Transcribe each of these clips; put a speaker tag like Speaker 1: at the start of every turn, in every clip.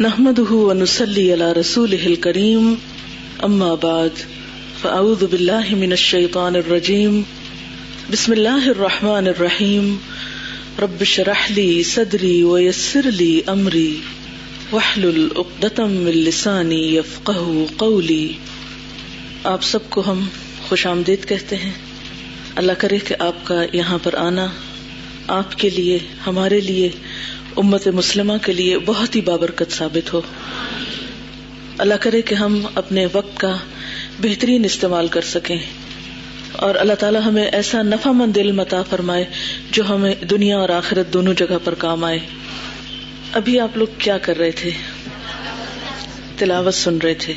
Speaker 1: نحمده ونسلي على رسوله الكريم، أما بعد، فأعوذ بالله من الشيطان الرجيم. بسم الله الرحمن الرحيم. رب اشرح لي صدري ويسر لي أمري، واحلل عقدة من لساني يفقه قولي. آپ سب کو ہم خوش آمدید کہتے ہیں۔ اللہ کرے کہ آپ کا یہاں پر آنا آپ کے لیے، ہمارے لیے امت مسلمہ کے لیے بہت ہی بابرکت ثابت ہو۔ اللہ کرے کہ ہم اپنے وقت کا بہترین استعمال کر سکیں اور اللہ تعالیٰ ہمیں ایسا نفع مند دل متا فرمائے جو ہمیں دنیا اور آخرت دونوں جگہ پر کام آئے۔ ابھی آپ لوگ کیا کر رہے تھے؟ تلاوت سن رہے تھے۔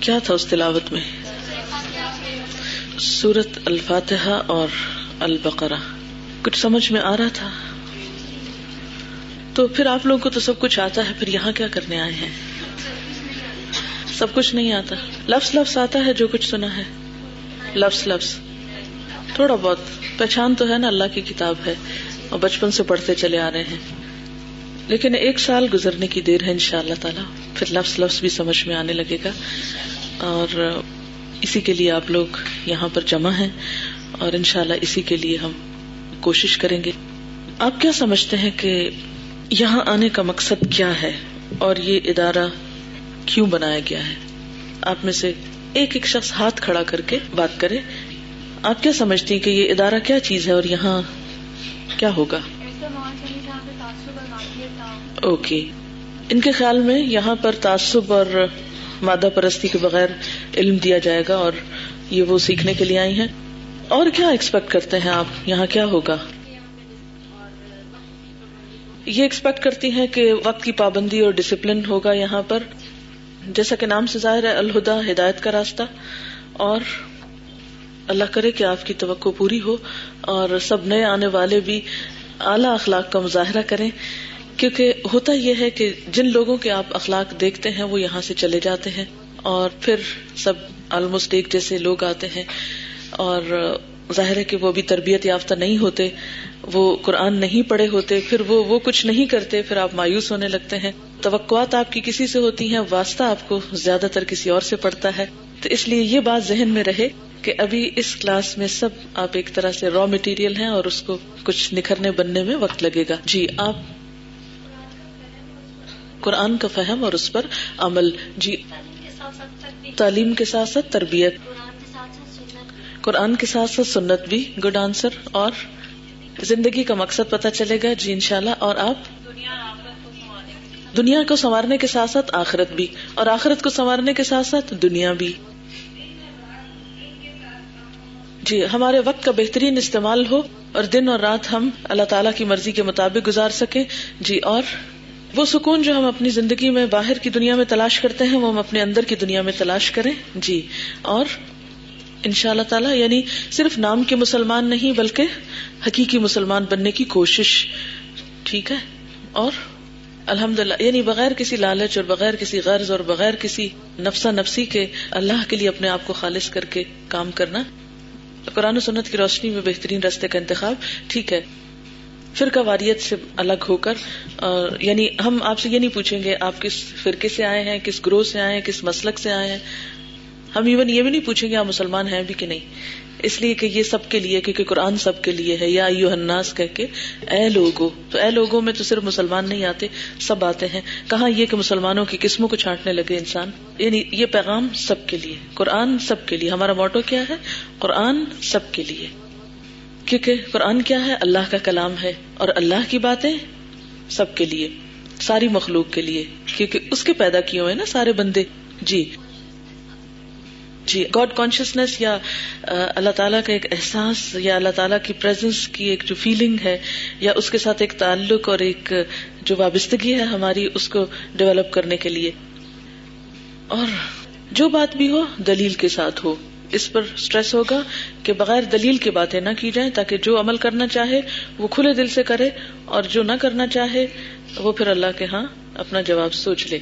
Speaker 1: کیا تھا اس تلاوت میں؟ سورت الفاتحہ اور البقرہ۔ کچھ سمجھ میں آ رہا تھا؟ تو پھر آپ لوگوں کو تو سب کچھ آتا ہے، پھر یہاں کیا کرنے آئے ہیں؟ سب کچھ نہیں آتا۔ لفظ لفظ آتا ہے جو کچھ سنا ہے۔ لفظ لفظ۔ تھوڑا بہت۔ پہچان تو ہے نا، اللہ کی کتاب ہے۔ اور بچپن سے پڑھتے چلے آ رہے ہیں۔ لیکن ایک سال گزرنے کی دیر ہے ان شاء اللہ تعالی۔ پھر لفظ لفظ بھی سمجھ میں آنے لگے گا۔ اور اسی کے لیے آپ لوگ یہاں پر جمع ہیں۔ اور انشاءاللہ اسی کے لیے ہم کوشش کریں گے۔ آپ کیا سمجھتے ہیں کہ یہاں آنے کا مقصد کیا ہے اور یہ ادارہ کیوں بنایا گیا ہے؟ آپ میں سے ایک ایک شخص ہاتھ کھڑا کر کے بات کرے۔ آپ کیا سمجھتی ہیں کہ یہ ادارہ کیا چیز ہے اور یہاں کیا ہوگا؟ اوکے۔ ان کے خیال میں یہاں پر تعصب اور مادہ پرستی کے بغیر علم دیا جائے گا اور یہ وہ سیکھنے کے لیے آئی ہیں۔ اور کیا ایکسپیکٹ کرتے ہیں آپ؟ یہاں کیا ہوگا؟ یہ ایکسپیکٹ کرتی ہیں کہ وقت کی پابندی اور ڈسپلن ہوگا یہاں پر۔ جیسا کہ نام سے ظاہر ہے، الہدا ہدایت کا راستہ۔ اور اللہ کرے کہ آپ کی توقع پوری ہو اور سب نئے آنے والے بھی اعلی اخلاق کا مظاہرہ کریں۔ کیونکہ ہوتا یہ ہے کہ جن لوگوں کے آپ اخلاق دیکھتے ہیں، وہ یہاں سے چلے جاتے ہیں۔ اور پھر سب آلموسٹ ایک جیسے لوگ آتے ہیں۔ اور ظاہر ہے کہ وہ بھی تربیت یافتہ نہیں ہوتے، وہ قرآن نہیں پڑھے ہوتے، پھر وہ وہ کچھ نہیں کرتے، پھر آپ مایوس ہونے لگتے ہیں۔ توقعات آپ کی کسی سے ہوتی ہیں، واسطہ آپ کو زیادہ تر کسی اور سے پڑتا ہے۔ تو اس لیے یہ بات ذہن میں رہے کہ ابھی اس کلاس میں سب آپ ایک طرح سے را مٹیریل ہیں اور اس کو کچھ نکھرنے، بننے میں وقت لگے گا۔ جی آپ قرآن کا فہم اور اس پر عمل۔ جی تعلیم کے ساتھ ساتھ تربیت۔ قرآن کے ساتھ ساتھ سنت بھی۔ گڈ آنسر اور زندگی کا مقصد پتا چلے گا جی انشاءاللہ۔ اور آپ؟ دنیا کو سنوارنے کے ساتھ ساتھ آخرت بھی۔ اور آخرت کو سنوارنے کے ساتھ ساتھ دنیا بھی۔ جی ہمارے وقت کا بہترین استعمال ہو اور دن اور رات ہم اللہ تعالیٰ کی مرضی کے مطابق گزار سکیں۔ جی اور وہ سکون جو ہم اپنی زندگی میں باہر کی دنیا میں تلاش کرتے ہیں، وہ ہم اپنے اندر کی دنیا میں تلاش کریں۔ جی اور ان شاء اللہ تعالیٰ یعنی صرف نام کے مسلمان نہیں، بلکہ حقیقی مسلمان بننے کی کوشش، ٹھیک ہے؟ اور الحمد للہ یعنی بغیر کسی لالچ اور بغیر کسی غرض اور بغیر کسی نفسا نفسی کے اللہ کے لیے اپنے آپ کو خالص کر کے کام کرنا، قرآن و سنت کی روشنی میں بہترین رستے کا انتخاب، ٹھیک ہے؟ فرقہ واریت سے الگ ہو کر، اور یعنی ہم آپ سے یہ نہیں پوچھیں گے آپ کس فرقے سے آئے ہیں، کس گروہ سے آئے ہیں، کس مسلک سے آئے ہیں ہم ایون یہ بھی نہیں پوچھیں گے آپ مسلمان ہیں بھی کہ نہیں۔ اس لیے کہ یہ سب کے لیے، کیونکہ قرآن سب کے لیے ہے۔ یا یو ہناس کہہ کے، اے لوگو، تو اے لوگوں میں تو صرف مسلمان نہیں آتے، سب آتے ہیں۔ کہاں یہ کہ مسلمانوں کی قسموں کو چھانٹنے لگے انسان؟ یعنی یہ پیغام سب کے لیے۔ قرآن سب کے لیے۔ ہمارا موٹو کیا ہے؟ قرآن سب کے لیے۔ کیونکہ قرآن کیا ہے؟ اللہ کا کلام ہے۔ اور اللہ کی باتیں سب کے لیے، ساری مخلوق کے لیے۔ کیونکہ اس کے پیدا کیے ہوئے نا سارے بندے۔ جی۔ جی گاڈ کانشیسنیس یا اللہ تعالیٰ کا ایک احساس یا اللہ تعالیٰ کی پریزنس کی ایک جو فیلنگ ہے یا اس کے ساتھ ایک تعلق اور ایک جو وابستگی ہے ہماری، اس کو ڈیولپ کرنے کے لیے۔ اور جو بات بھی ہو، دلیل کے ساتھ ہو۔ اس پر اسٹریس ہوگا کہ بغیر دلیل کی باتیں نہ کی جائیں تاکہ جو عمل کرنا چاہے وہ کھلے دل سے کرے اور جو نہ کرنا چاہے وہ پھر اللہ کے ہاں اپنا جواب سوچ لے۔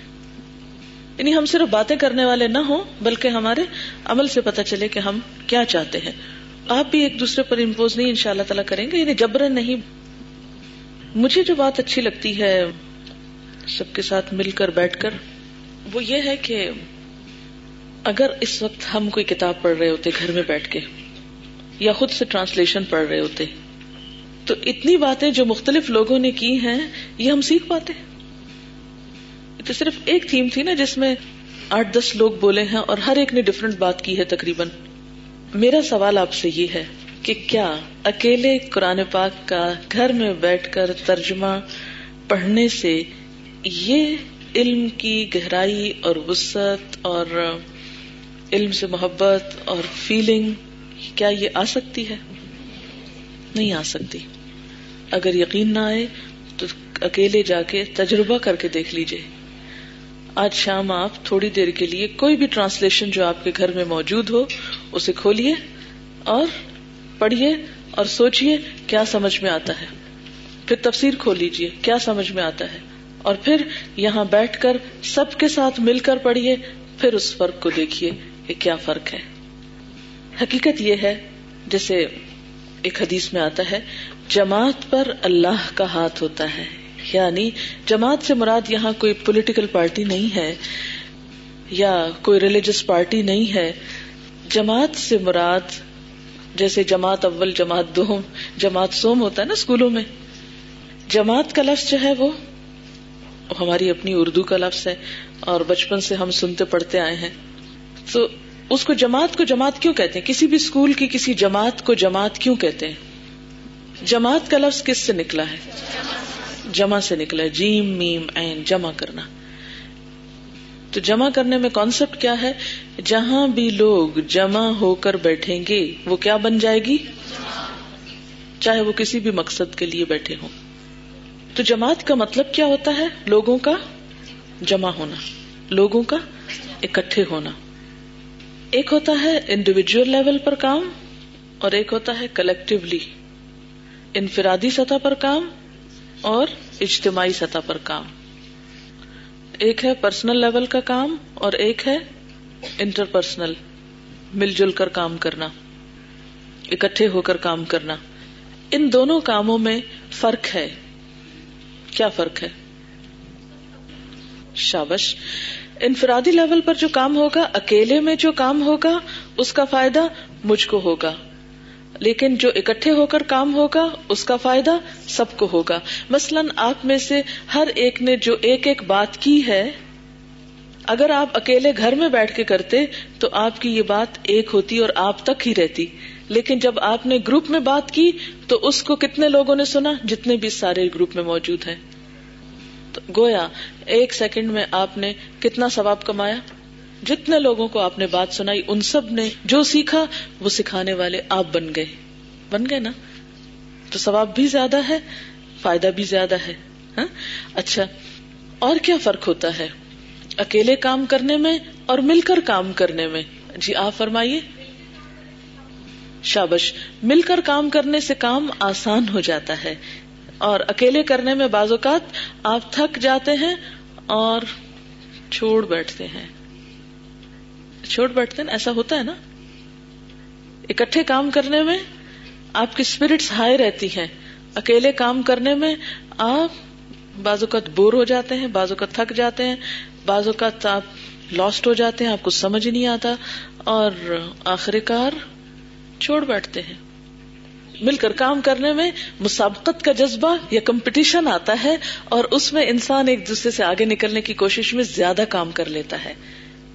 Speaker 1: یعنی ہم صرف باتیں کرنے والے نہ ہوں، بلکہ ہمارے عمل سے پتہ چلے کہ ہم کیا چاہتے ہیں۔ آپ بھی ایک دوسرے پر امپوز نہیں ان شاء اللہ تعالیٰ کریں گے۔ یعنی جبرن نہیں، مجھے جو بات اچھی لگتی ہے، سب کے ساتھ مل کر، بیٹھ کر، وہ یہ ہے کہ اگر اس وقت ہم کوئی کتاب پڑھ رہے ہوتے، گھر میں بیٹھ کے، یا خود سے ٹرانسلیشن پڑھ رہے ہوتے، تو اتنی باتیں جو مختلف لوگوں نے کی ہیں، یہ ہم سیکھ پاتے۔ تو صرف ایک تھیم تھی نا جس میں آٹھ دس لوگ بولے ہیں اور ہر ایک نے ڈفرنٹ بات کی ہے تقریباً۔ میرا سوال آپ سے یہ ہے کہ کیا اکیلے قرآن پاک کا گھر میں بیٹھ کر ترجمہ پڑھنے سے یہ علم کی گہرائی اور وسط اور علم سے محبت اور فیلنگ کیا یہ آ سکتی ہے؟ نہیں آ سکتی۔ اگر یقین نہ آئے تو اکیلے جا کے تجربہ کر کے دیکھ لیجیے آج شام آپ تھوڑی دیر کے لیے کوئی بھی ٹرانسلیشن جو آپ کے گھر میں موجود ہو، اسے کھولیے اور پڑھیے اور سوچیے کیا سمجھ میں آتا ہے۔ پھر تفسیر کھول لیجیے، کیا سمجھ میں آتا ہے۔ اور پھر یہاں بیٹھ کر سب کے ساتھ مل کر پڑھیے، پھر اس فرق کو دیکھیے کہ کیا فرق ہے۔ حقیقت یہ ہے، جیسے ایک حدیث میں آتا ہے، جماعت پر اللہ کا ہاتھ ہوتا ہے۔ یعنی جماعت سے مراد یہاں کوئی پولیٹیکل پارٹی نہیں ہے یا کوئی ریلیجس پارٹی نہیں ہے۔ جماعت سے مراد جیسے جماعت اول، جماعت دوم، جماعت سوم ہوتا ہے نا اسکولوں میں۔ جماعت کا لفظ جو ہے وہ ہماری اپنی اردو کا لفظ ہے اور بچپن سے ہم سنتے پڑھتے آئے ہیں۔ تو اس کو جماعت کو جماعت کیوں کہتے ہیں؟ کسی بھی اسکول کی کسی جماعت کو جماعت کیوں کہتے ہیں؟ جماعت کا لفظ کس سے نکلا ہے؟ جمع سے نکلا جیم، میم این جمع کرنا۔ تو جمع کرنے میں کانسیپٹ کیا ہے؟ جہاں بھی لوگ جمع ہو کر بیٹھیں گے، وہ کیا بن جائے گی؟ چاہے وہ کسی بھی مقصد کے لیے بیٹھے ہوں۔ تو جماعت کا مطلب کیا ہوتا ہے؟ لوگوں کا جمع ہونا۔ لوگوں کا اکٹھے ہونا۔ ایک ہوتا ہے انڈیویجل لیول پر کام اور ایک ہوتا ہے کلیکٹولی انفرادی سطح پر کام اور اجتماعی سطح پر کام۔ ایک ہے پرسنل لیول کا کام اور ایک ہے انٹر پرسنل مل جل کر کام کرنا، اکٹھے ہو کر کام کرنا۔ ان دونوں کاموں میں فرق ہے۔ کیا فرق ہے؟ شابش، انفرادی لیول پر جو کام ہوگا، اکیلے میں جو کام ہوگا، اس کا فائدہ مجھ کو ہوگا۔ لیکن جو اکٹھے ہو کر کام ہوگا، اس کا فائدہ سب کو ہوگا۔ مثلاً آپ میں سے ہر ایک نے جو ایک ایک بات کی ہے، اگر آپ اکیلے گھر میں بیٹھ کے کرتے تو آپ کی یہ بات ایک ہوتی اور آپ تک ہی رہتی۔ لیکن جب آپ نے گروپ میں بات کی تو اس کو کتنے لوگوں نے سنا؟ جتنے بھی سارے گروپ میں موجود ہیں۔ تو گویا، ایک سیکنڈ میں آپ نے کتنا ثواب کمایا؟ جتنے لوگوں کو آپ نے بات سنائی، ان سب نے جو سیکھا، وہ سکھانے والے آپ بن گئے۔ بن گئے نا؟ تو ثواب بھی زیادہ ہے، فائدہ بھی زیادہ ہے ہاں؟ اچھا اور کیا فرق ہوتا ہے؟ اکیلے کام کرنے میں اور مل کر کام کرنے میں؟ جی آپ فرمائیے۔ شابش، مل کر کام کرنے سے کام آسان ہو جاتا ہے، اور اکیلے کرنے میں بعض اوقات آپ تھک جاتے ہیں اور چھوڑ بیٹھتے ہیں۔ چھوڑ بیٹھتے ہیں، ایسا ہوتا ہے نا؟ اکٹھے کام کرنے میں آپ کی اسپرٹس ہائی رہتی ہیں، اکیلے کام کرنے میں آپ بعض اوقات بور ہو جاتے ہیں، بعض اوقات تھک جاتے ہیں، بعض اوقات آپ لاسٹ ہو جاتے ہیں، آپ کو سمجھ نہیں آتا اور آخر کار چھوڑ بیٹھتے ہیں۔ مل کر کام کرنے میں مسابقت کا جذبہ یا کمپٹیشن آتا ہے اور اس میں انسان ایک دوسرے سے آگے نکلنے کی کوشش میں زیادہ کام کر لیتا ہے۔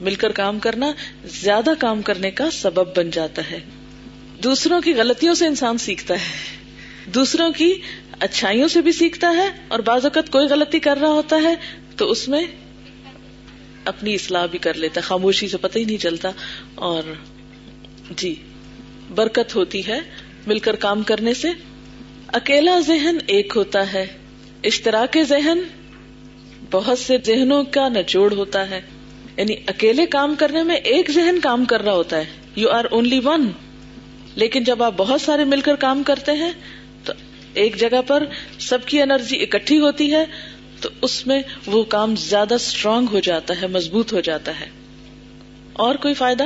Speaker 1: مل کر کام کرنا زیادہ کام کرنے کا سبب بن جاتا ہے۔ دوسروں کی غلطیوں سے انسان سیکھتا ہے۔ دوسروں کی اچھائیوں سے بھی سیکھتا ہے اور بعض اوقات کوئی غلطی کر رہا ہوتا ہے تو اس میں اپنی اصلاح بھی کر لیتا خاموشی سے پتہ ہی نہیں چلتا اور جی برکت ہوتی ہے مل کر کام کرنے سے۔ اکیلا ذہن ایک ہوتا ہے۔ اشتراک ذہن بہت سے ذہنوں کا نچوڑ ہوتا ہے۔ یعنی اکیلے کام کرنے میں ایک ذہن کام کر رہا ہوتا ہے۔ یو آر اونلی ون لیکن جب آپ بہت سارے مل کر کام کرتے ہیں، تو ایک جگہ پر سب کی انرجی اکٹھی ہوتی ہے، تو اس میں وہ کام زیادہ اسٹرانگ ہو جاتا ہے، مضبوط ہو جاتا ہے۔ اور کوئی فائدہ؟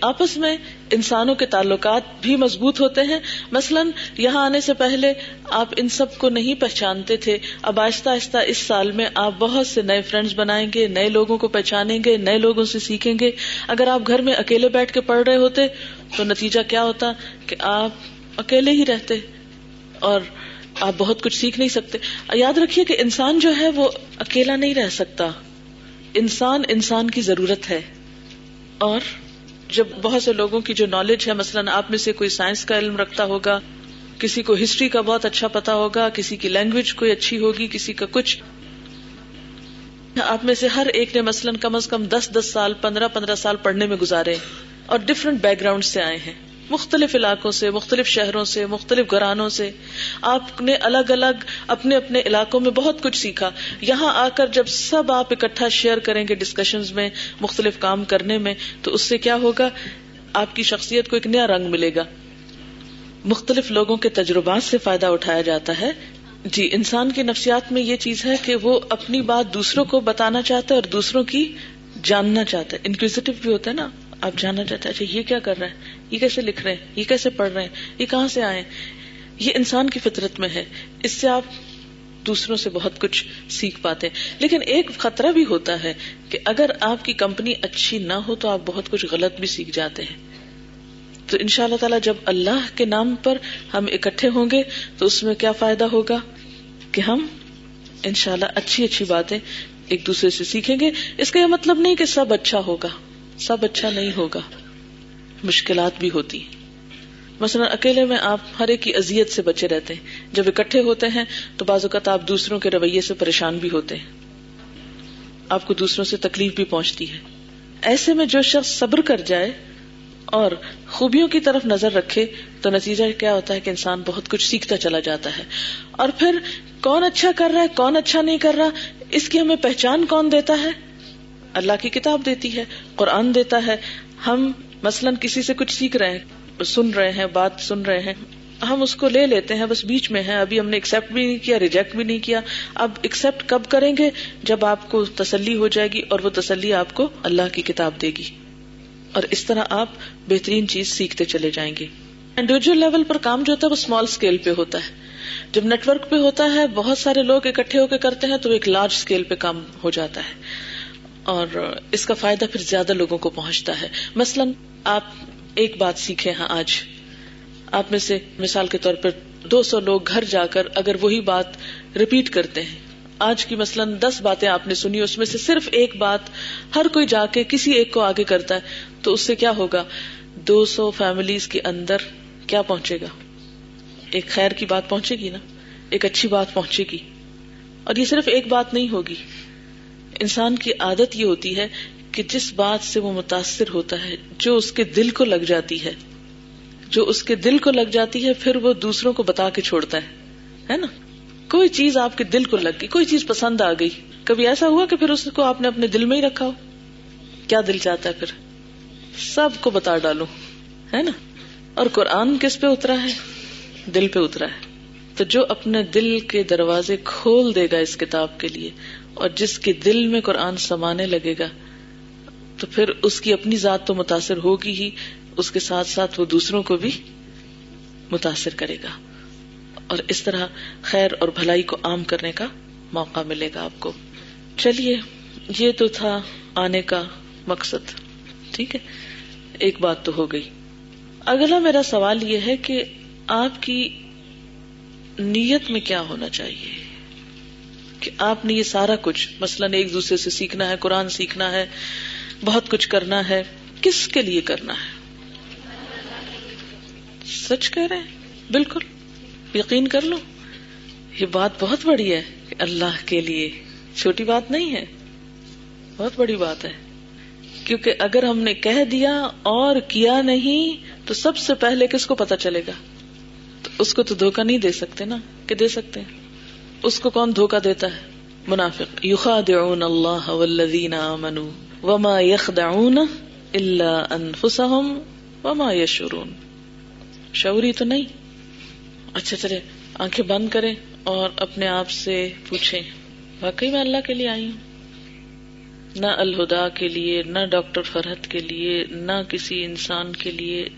Speaker 1: آپس میں انسانوں کے تعلقات بھی مضبوط ہوتے ہیں۔ مثلا، یہاں آنے سے پہلے آپ ان سب کو نہیں پہچانتے تھے۔ اب آہستہ آہستہ اس سال میں آپ بہت سے نئے فرینڈز بنائیں گے، نئے لوگوں کو پہچانیں گے، نئے لوگوں سے سیکھیں گے۔ اگر آپ گھر میں اکیلے بیٹھ کے پڑھ رہے ہوتے تو نتیجہ کیا ہوتا کہ آپ اکیلے ہی رہتے اور آپ بہت کچھ سیکھ نہیں سکتے۔ یاد رکھیے کہ انسان جو ہے وہ اکیلا نہیں رہ سکتا۔ انسان انسان کی ضرورت ہے اور جب بہت سے لوگوں کی جو نالج ہے، مثلاً آپ میں سے کوئی سائنس کا علم رکھتا ہوگا، کسی کو ہسٹری کا بہت اچھا پتا ہوگا، کسی کی لینگویج کوئی اچھی ہوگی، کسی کا کچھ۔ آپ میں سے ہر ایک نے مثلاً کم از کم دس دس سال، پندرہ پندرہ سال پڑھنے میں گزارے اور ڈفرنٹ بیک گراؤنڈ سے آئے ہیں۔ مختلف علاقوں سے، مختلف شہروں سے، مختلف گھرانوں سے، آپ نے الگ الگ اپنے اپنے علاقوں میں بہت کچھ سیکھا۔ یہاں آ کر جب سب آپ اکٹھا شیئر کریں گے ڈسکشن میں، مختلف کام کرنے میں، تو اس سے کیا ہوگا؟ آپ کی شخصیت کو ایک نیا رنگ ملے گا۔ مختلف لوگوں کے تجربات سے فائدہ اٹھایا جاتا ہے۔ جی انسان کی نفسیات میں یہ چیز ہے کہ وہ اپنی بات دوسروں کو بتانا چاہتا ہے اور دوسروں کی جاننا چاہتا ہے۔ انکوزیٹو بھی ہوتا ہے نا۔ آپ جاننا چاہتے ہیں اچھا یہ کیا کر رہے ہیں یہ کیسے لکھ رہے ہیں؟ یہ کیسے پڑھ رہے ہیں؟ یہ کہاں سے آئے یہ انسان کی فطرت میں ہے۔ اس سے آپ دوسروں سے بہت کچھ سیکھ پاتے ہیں۔ لیکن ایک خطرہ بھی ہوتا ہے کہ اگر آپ کی کمپنی اچھی نہ ہو تو آپ بہت کچھ غلط بھی سیکھ جاتے ہیں۔ تو ان شاء اللہ تعالی جب اللہ کے نام پر ہم اکٹھے ہوں گے تو اس میں کیا فائدہ ہوگا؟ کہ ہم ان شاء اللہ اچھی اچھی باتیں ایک دوسرے سے سیکھیں گے۔ اس کا یہ مطلب نہیں کہ سب اچھا ہوگا۔ سب اچھا نہیں ہوگا۔ مشکلات بھی ہوتی مثلاً اکیلے میں آپ ہر ایک کی ازیت سے بچے رہتے ہیں۔ جب اکٹھے ہوتے ہیں تو بعض اوقات آپ دوسروں کے رویے سے پریشان بھی ہوتے ہیں۔ آپ کو دوسروں سے تکلیف بھی پہنچتی ہے۔ ایسے میں جو شخص صبر کر جائے اور خوبیوں کی طرف نظر رکھے تو نتیجہ کیا ہوتا ہے کہ انسان بہت کچھ سیکھتا چلا جاتا ہے۔ اور پھر کون اچھا کر رہا ہے، کون اچھا نہیں کر رہا، اس کی ہمیں پہچان کون دیتا ہے؟ اللہ کی کتاب دیتی ہے، قرآن دیتا ہے۔ ہم مثلاً کسی سے کچھ سیکھ رہے ہیں، سن رہے ہیں، بات سن رہے ہیں۔ ہم اس کو لے لیتے ہیں، بس بیچ میں ہے ابھی ہم نے ایکسپٹ بھی نہیں کیا ریجیکٹ بھی نہیں کیا۔ اب ایکسپٹ کب کریں گے؟ جب آپ کو تسلی ہو جائے گی اور وہ تسلی آپ کو اللہ کی کتاب دے گی۔ اور اس طرح آپ بہترین چیز سیکھتے چلے جائیں گے۔ انڈیویجل لیول پر کام جو ہوتا ہے، وہ اسمال اسکیل پہ ہوتا ہے۔ جب نیٹورک پہ ہوتا ہے، بہت سارے لوگ اکٹھے ہو کے کرتے ہیں، تو ایک لارج اسکیل پہ کام ہو جاتا ہے۔ اور اس کا فائدہ پھر زیادہ لوگوں کو پہنچتا ہے۔ مثلاً آپ ایک بات سیکھے ہیں آج۔ آپ میں سے مثال کے طور پر دو سو لوگ گھر جا کر اگر وہی بات ریپیٹ کرتے ہیں۔ آج کی مثلاً دس باتیں آپ نے سنی، اس میں سے صرف ایک بات ہر کوئی جا کے کسی ایک کو آگے کرتا ہے، تو اس سے کیا ہوگا؟ دو سو فیملیز کے اندر کیا پہنچے گا؟ ایک خیر کی بات پہنچے گی نا؟ ایک اچھی بات پہنچے گی۔ اور یہ صرف ایک بات نہیں ہوگی۔ انسان کی عادت یہ ہوتی ہے کہ جس بات سے وہ متاثر ہوتا ہے، جو اس کے دل کو لگ جاتی ہے۔ جو اس کے دل کو لگ جاتی ہے، پھر وہ دوسروں کو بتا کے چھوڑتا ہے۔ ہے نا؟ کوئی چیز آپ کے دل کو لگ گئی، کوئی چیز پسند آ گئی۔ کبھی ایسا ہوا کہ پھر اس کو آپ نے اپنے دل میں ہی رکھا ہو؟ کیا دل چاہتا ہے پھر؟ سب کو بتا ڈالو۔ ہے نا؟ اور قرآن کس پہ اترا ہے؟ دل پہ اترا ہے۔ تو جو اپنے دل کے دروازے کھول دے گا اس کتاب کے لیے اور جس کے دل میں قرآن سمانے لگے گا، تو پھر اس کی اپنی ذات تو متاثر ہوگی ہی، اس کے ساتھ ساتھ وہ دوسروں کو بھی متاثر کرے گا۔ اور اس طرح خیر اور بھلائی کو عام کرنے کا موقع ملے گا آپ کو۔ چلیے، یہ تو تھا آنے کا مقصد، ٹھیک ہے؟ ایک بات تو ہو گئی۔ اگلا میرا سوال یہ ہے کہ آپ کی نیت میں کیا ہونا چاہیے؟ کہ آپ نے یہ سارا کچھ، مثلاً ایک دوسرے سے سیکھنا ہے، قرآن سیکھنا ہے، بہت کچھ کرنا ہے، کس کے لیے کرنا ہے؟ سچ کہہ رہے ہیں؟ بالکل۔ یقین کر لو۔ یہ بات بہت بڑی ہے کہ اللہ کے لیے۔ چھوٹی بات نہیں ہے۔ بہت بڑی بات ہے۔ کیونکہ اگر ہم نے کہہ دیا اور کیا نہیں، تو سب سے پہلے کس کو پتا چلے گا؟ تو اس کو تو دھوکا نہیں دے سکتے نا؟ کہ دے سکتے ہیں؟ اس کو کون دھوکا دیتا ہے؟ منافق. یخادعون اللہ والذین آمنوا وما یخدعون الا انفسهم وما یشعرون. شعوری تو نہیں؟ اچھا چلے، آنکھیں بند کریں اور اپنے آپ سے پوچھیں، واقعی میں اللہ کے لیے آئی ہوں؟ نہ الہدا کے لیے، نہ ڈاکٹر فرحت کے لیے، نہ کسی انسان کے لیے،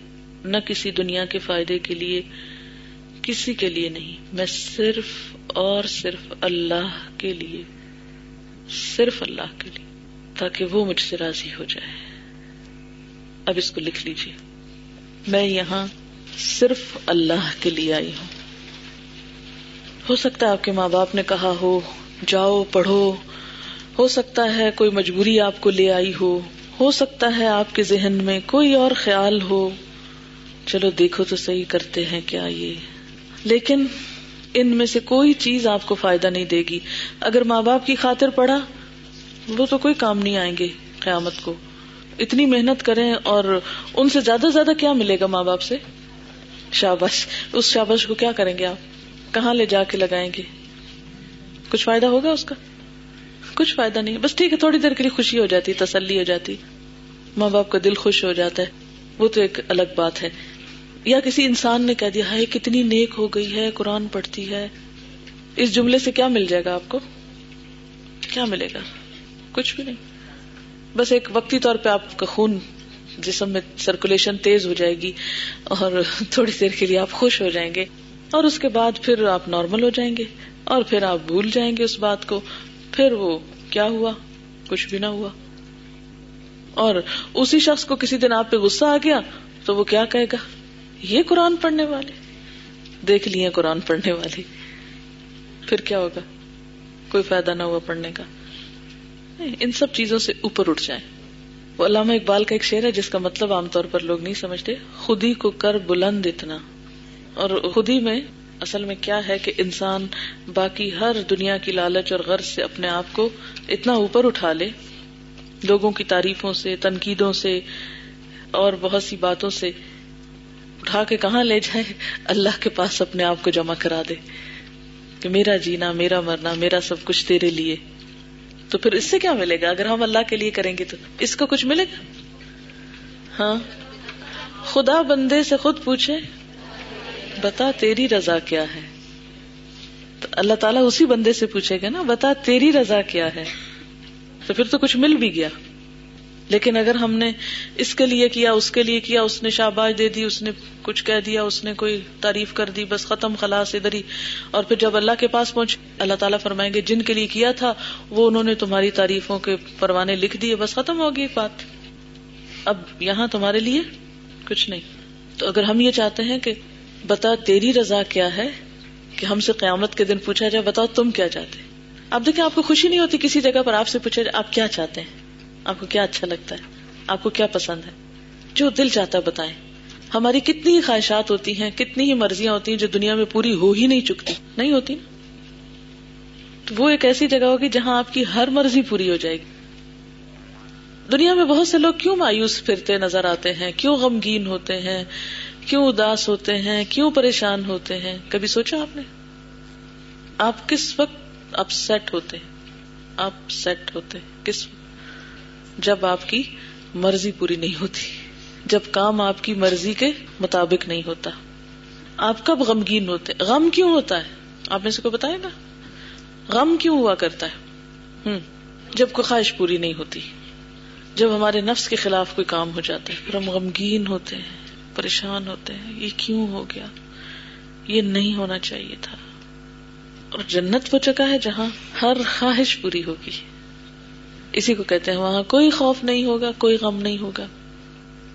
Speaker 1: نہ کسی دنیا کے فائدے کے لیے، کسی کے لیے نہیں. میں صرف اور صرف اللہ کے لیے، صرف اللہ کے لیے، تاکہ وہ مجھ سے راضی ہو جائے۔ اب اس کو لکھ لیجیے میں یہاں صرف اللہ کے لیے آئی ہوں۔ ہو سکتا ہے آپ کے ماں باپ نے کہا ہو، جاؤ، پڑھو۔ ہو سکتا ہے کوئی مجبوری آپ کو لے آئی ہو۔ ہو سکتا ہے آپ کے ذہن میں کوئی اور خیال ہو۔ چلو دیکھو تو صحیح کرتے ہیں کیا یہ۔ لیکن ان میں سے کوئی چیز آپ کو فائدہ نہیں دے گی۔ اگر ماں باپ کی خاطر پڑا، وہ تو کوئی کام نہیں آئیں گے قیامت کو۔ اتنی محنت کریں اور ان سے زیادہ زیادہ کیا ملے گا ماں باپ سے؟ شابش اس شابش کو کیا کریں گے آپ؟ کہاں لے جا کے لگائیں گے؟ کچھ فائدہ ہوگا اس کا؟ کچھ فائدہ نہیں۔ بس ٹھیک ہے، تھوڑی دیر کے لیے خوشی ہو جاتی، تسلی ہو جاتی۔ ماں باپ کا دل خوش ہو جاتا ہے۔ وہ تو ایک الگ بات ہے۔ یا کسی انسان نے کہہ دیا ہے، کتنی نیک ہو گئی ہے، قرآن پڑھتی ہے۔ اس جملے سے کیا مل جائے گا آپ کو؟ کیا ملے گا؟ کچھ بھی نہیں۔ بس ایک وقتی طور پہ آپ کا خون جسم میں سرکولیشن تیز ہو جائے گی اور تھوڑی دیر کے لیے آپ خوش ہو جائیں گے۔ اور اس کے بعد پھر آپ نارمل ہو جائیں گے۔ اور پھر آپ بھول جائیں گے اس بات کو۔ پھر وہ کیا ہوا؟ کچھ بھی نہ ہوا۔ اور اسی شخص کو کسی دن آپ پہ غصہ آ گیا تو وہ کیا کہے گا؟ یہ قرآن پڑھنے والے؟ دیکھ لیے قرآن پڑھنے والے پھر کیا ہوگا؟ کوئی فائدہ نہ ہوا پڑھنے کا۔ ان سب چیزوں سے اوپر اٹھ جائیں۔ وہ علامہ اقبال کا ایک شعر ہے، جس کا مطلب عام طور پر لوگ نہیں سمجھتے۔ خودی کو کر بلند اتنا۔ اور خودی میں اصل میں کیا ہے کہ انسان باقی ہر دنیا کی لالچ اور غرض سے اپنے آپ کو اتنا اوپر اٹھا لے، لوگوں کی تعریفوں سے، تنقیدوں سے اور بہت سی باتوں سے۔ اٹھا کے کہاں لے جائے؟ اللہ کے پاس اپنے آپ کو جمع کرا دے کہ میرا جینا، میرا مرنا، میرا سب کچھ تیرے لیے۔ تو پھر اس سے کیا ملے گا؟ اگر ہم اللہ کے لیے کریں گے تو اس کو کچھ ملے گا؟ ہاں۔ خدا بندے سے خود پوچھے، بتا تیری رضا کیا ہے؟ تو اللہ تعالیٰ اسی بندے سے پوچھے گا نا، بتا تیری رضا کیا ہے؟ تو پھر تو کچھ مل بھی گیا۔ لیکن اگر ہم نے اس کے لیے کیا، اس کے لیے کیا، اس نے شاباش دے دی، اس نے کچھ کہہ دیا، اس نے کوئی تعریف کر دی، بس ختم، خلاص، ادھر ہی۔ اور پھر جب اللہ کے پاس پہنچ، اللہ تعالیٰ فرمائیں گے، جن کے لیے کیا تھا، وہ انہوں نے تمہاری تعریفوں کے پروانے لکھ دیے، بس ختم ہوگی بات۔ اب یہاں تمہارے لیے کچھ نہیں۔ تو اگر ہم یہ چاہتے ہیں کہ بتا تیری رضا کیا ہے، کہ ہم سے قیامت کے دن پوچھا جائے، بتاؤ تم کیا چاہتے اب دیکھیں، آپ کو خوشی نہیں ہوتی کسی جگہ پر آپ سے پوچھا جائے، آپ کیا چاہتے ہیں؟ آپ کو کیا اچھا لگتا ہے؟ آپ کو کیا پسند ہے؟ جو دل چاہتا ہے بتائیں۔ ہماری کتنی ہی خواہشات ہوتی ہیں، کتنی ہی مرضیاں ہوتی ہیں جو دنیا میں پوری ہو ہی نہیں چکتی۔ نہیں ہوتی نا؟ تو وہ ایک ایسی جگہ ہوگی جہاں آپ کی ہر مرضی پوری ہو جائے گی۔ دنیا میں بہت سے لوگ کیوں مایوس پھرتے نظر آتے ہیں؟ کیوں غمگین ہوتے ہیں؟ کیوں اداس ہوتے ہیں؟ کیوں پریشان ہوتے ہیں؟ کبھی سوچا آپ نے؟ آپ کس وقت اپ سیٹ ہوتے آپ سیٹ ہوتے کس وقت جب آپ کی مرضی پوری نہیں ہوتی، جب کام آپ کی مرضی کے مطابق نہیں ہوتا۔ آپ کب غمگین ہوتے؟ غم کیوں ہوتا ہے؟ آپ نے سے کو بتایا نا؟ غم کیوں ہوا کرتا ہے؟ ہم، جب کوئی خواہش پوری نہیں ہوتی، جب ہمارے نفس کے خلاف کوئی کام ہو جاتا ہے، پھر ہم غمگین ہوتے ہیں، پریشان ہوتے ہیں، یہ کیوں ہو گیا؟ یہ نہیں ہونا چاہیے تھا۔ اور جنت وہ جگہ ہے جہاں ہر خواہش پوری ہوگی۔ اسی کو کہتے ہیں، وہاں کوئی خوف نہیں ہوگا، کوئی غم نہیں ہوگا۔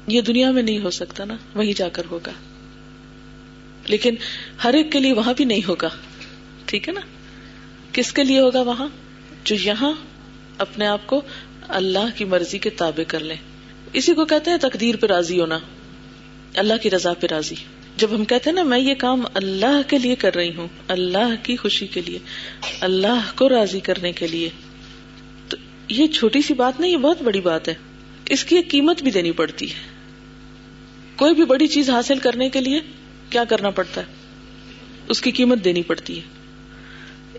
Speaker 1: یہ دنیا میں نہیں ہو سکتا نا وہی جا کر ہوگا۔ لیکن ہر ایک کے لیے وہاں بھی نہیں ہوگا۔ ٹھیک ہے نا؟ کس کے لیے ہوگا وہاں؟ جو یہاں اپنے آپ کو اللہ کی مرضی کے تابع کر لیں اسی کو کہتے ہیں تقدیر پہ راضی ہونا۔ اللہ کی رضا پہ راضی۔ جب ہم کہتے ہیں نا، میں یہ کام اللہ کے لیے کر رہی ہوں، اللہ کی خوشی کے لیے، اللہ کو راضی کرنے کے لیے۔ یہ چھوٹی سی بات نہیں، یہ بہت بڑی بات ہے۔ اس کی ایک قیمت بھی دینی پڑتی ہے۔ کوئی بھی بڑی چیز حاصل کرنے کے لیے کیا کرنا پڑتا ہے؟ اس کی قیمت دینی پڑتی ہے۔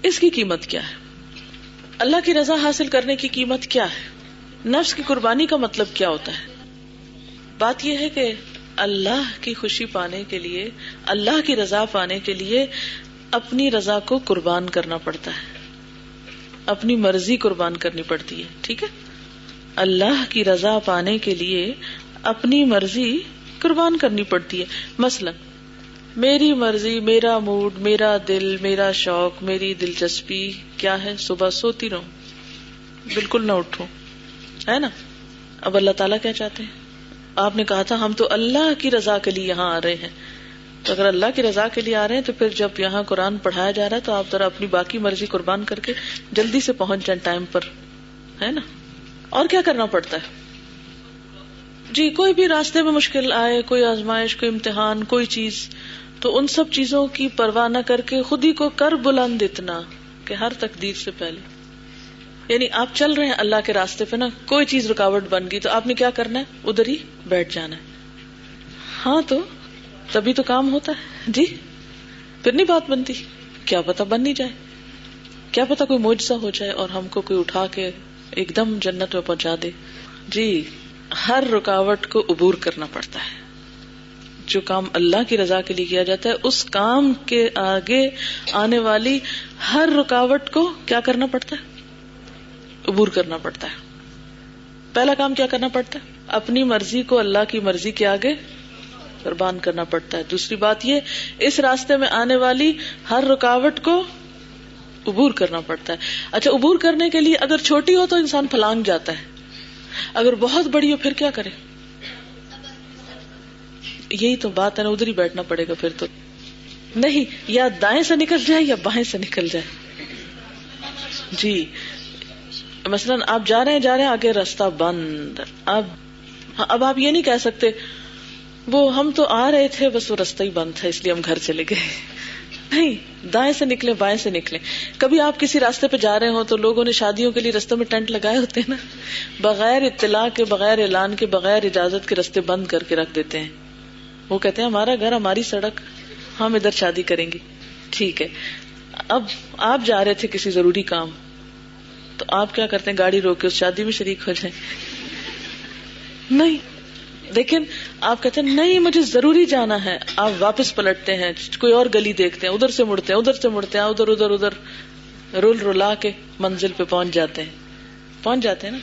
Speaker 1: اس کی قیمت کیا ہے؟ اللہ کی رضا حاصل کرنے کی قیمت کیا ہے؟ نفس کی قربانی کا مطلب کیا ہوتا ہے؟ بات یہ ہے کہ اللہ کی خوشی پانے کے لیے، اللہ کی رضا پانے کے لیے اپنی رضا کو قربان کرنا پڑتا ہے۔ اپنی مرضی قربان کرنی پڑتی ہے، ٹھیک ہے؟ اللہ کی رضا پانے کے لیے اپنی مرضی قربان کرنی پڑتی ہے۔ مثلا، میری مرضی، میرا موڈ، میرا دل، میرا شوق، میری دلچسپی کیا ہے؟ صبح سوتی رہوں۔ بالکل نہ اٹھوں۔ ہے نا؟ اب اللہ تعالیٰ کیا چاہتے ہیں؟ آپ نے کہا تھا، ہم تو اللہ کی رضا کے لیے یہاں آ رہے ہیں۔ تو اگر اللہ کی رضا کے لیے آ رہے ہیں تو پھر جب یہاں قرآن پڑھایا جا رہا ہے تو آپ ذرا اپنی باقی مرضی قربان کر کے جلدی سے پہنچ جائیں ٹائم پر، ہے نا؟ اور کیا کرنا پڑتا ہے؟ جی کوئی بھی راستے میں مشکل آئے، کوئی آزمائش، کوئی امتحان، کوئی چیز، تو ان سب چیزوں کی پرواہ نہ کر کے خود ہی کو کر بلند اتنا کہ ہر تقدیر سے پہلے۔ یعنی آپ چل رہے ہیں اللہ کے راستے پہ نا، کوئی چیز رکاوٹ بن گئی تو آپ نے کیا کرنا ہے؟ ادھر ہی بیٹھ جانا ہے۔ ہاں تو تبھی تو کام ہوتا ہے۔ جی پھر نہیں بات بنتی۔ کیا پتا بن نہیں جائے۔ کیا پتا کوئی موجزہ ہو جائے اور ہم کو کوئی اٹھا کے ایک دم جنت میں پہنچا دے۔ جی ہر رکاوٹ کو عبور کرنا پڑتا ہے۔ جو کام اللہ کی رضا کے لیے کیا جاتا ہے، اس کام کے آگے آنے والی ہر رکاوٹ کو کیا کرنا پڑتا ہے؟ عبور کرنا پڑتا ہے۔ پہلا کام کیا کرنا پڑتا ہے؟ اپنی مرضی کو اللہ کی مرضی کے آگے قربان کرنا پڑتا ہے۔ دوسری بات یہ، اس راستے میں آنے والی ہر رکاوٹ کو عبور کرنا پڑتا ہے۔ اچھا عبور کرنے کے لیے اگر چھوٹی ہو تو انسان پھلانگ جاتا ہے۔ اگر بہت بڑی ہو پھر کیا کرے؟ یہی تو بات ہے نا، ادھر ہی بیٹھنا پڑے گا پھر تو۔ نہیں، یا دائیں سے نکل جائے یا بائیں سے نکل جائے۔ جی مثلاً آپ جا رہے ہیں، جا رہے ہیں، آگے راستہ بند۔ اب ہاں، اب آپ یہ نہیں کہہ سکتے وہ ہم تو آ رہے تھے، بس وہ راستہ ہی بند تھا، اس لیے ہم گھر چلے گئے۔ نہیں، دائیں سے نکلے بائیں سے نکلے کبھی آپ کسی راستے پہ جا رہے ہو تو لوگوں نے شادیوں کے لیے رستے میں ٹینٹ لگائے ہوتے ہیں نا؟ بغیر اطلاع کے، بغیر اعلان کے، بغیر اجازت کے رستے بند کر کے رکھ دیتے ہیں۔ وہ کہتے ہیں، ہمارا گھر، ہماری سڑک، ہم ادھر شادی کریں گے۔ ٹھیک ہے۔ اب آپ جا رہے تھے کسی ضروری کام۔ تو آپ کیا کرتے ہیں؟ گاڑی روک کے اس شادی میں شریک ہو جائیں۔ نہیں۔ لیکن آپ کہتے ہیں، نہیں، مجھے ضروری جانا ہے. آپ واپس پلٹتے ہیں، کوئی اور گلی دیکھتے ہیں، ادھر سے مڑتے ہیں، ادھر سے مڑتے ہیں، ادھر ادھر ادھر. رول رولا کے منزل پہ پہنچ جاتے ہیں. پہنچ جاتے ہیں نا؟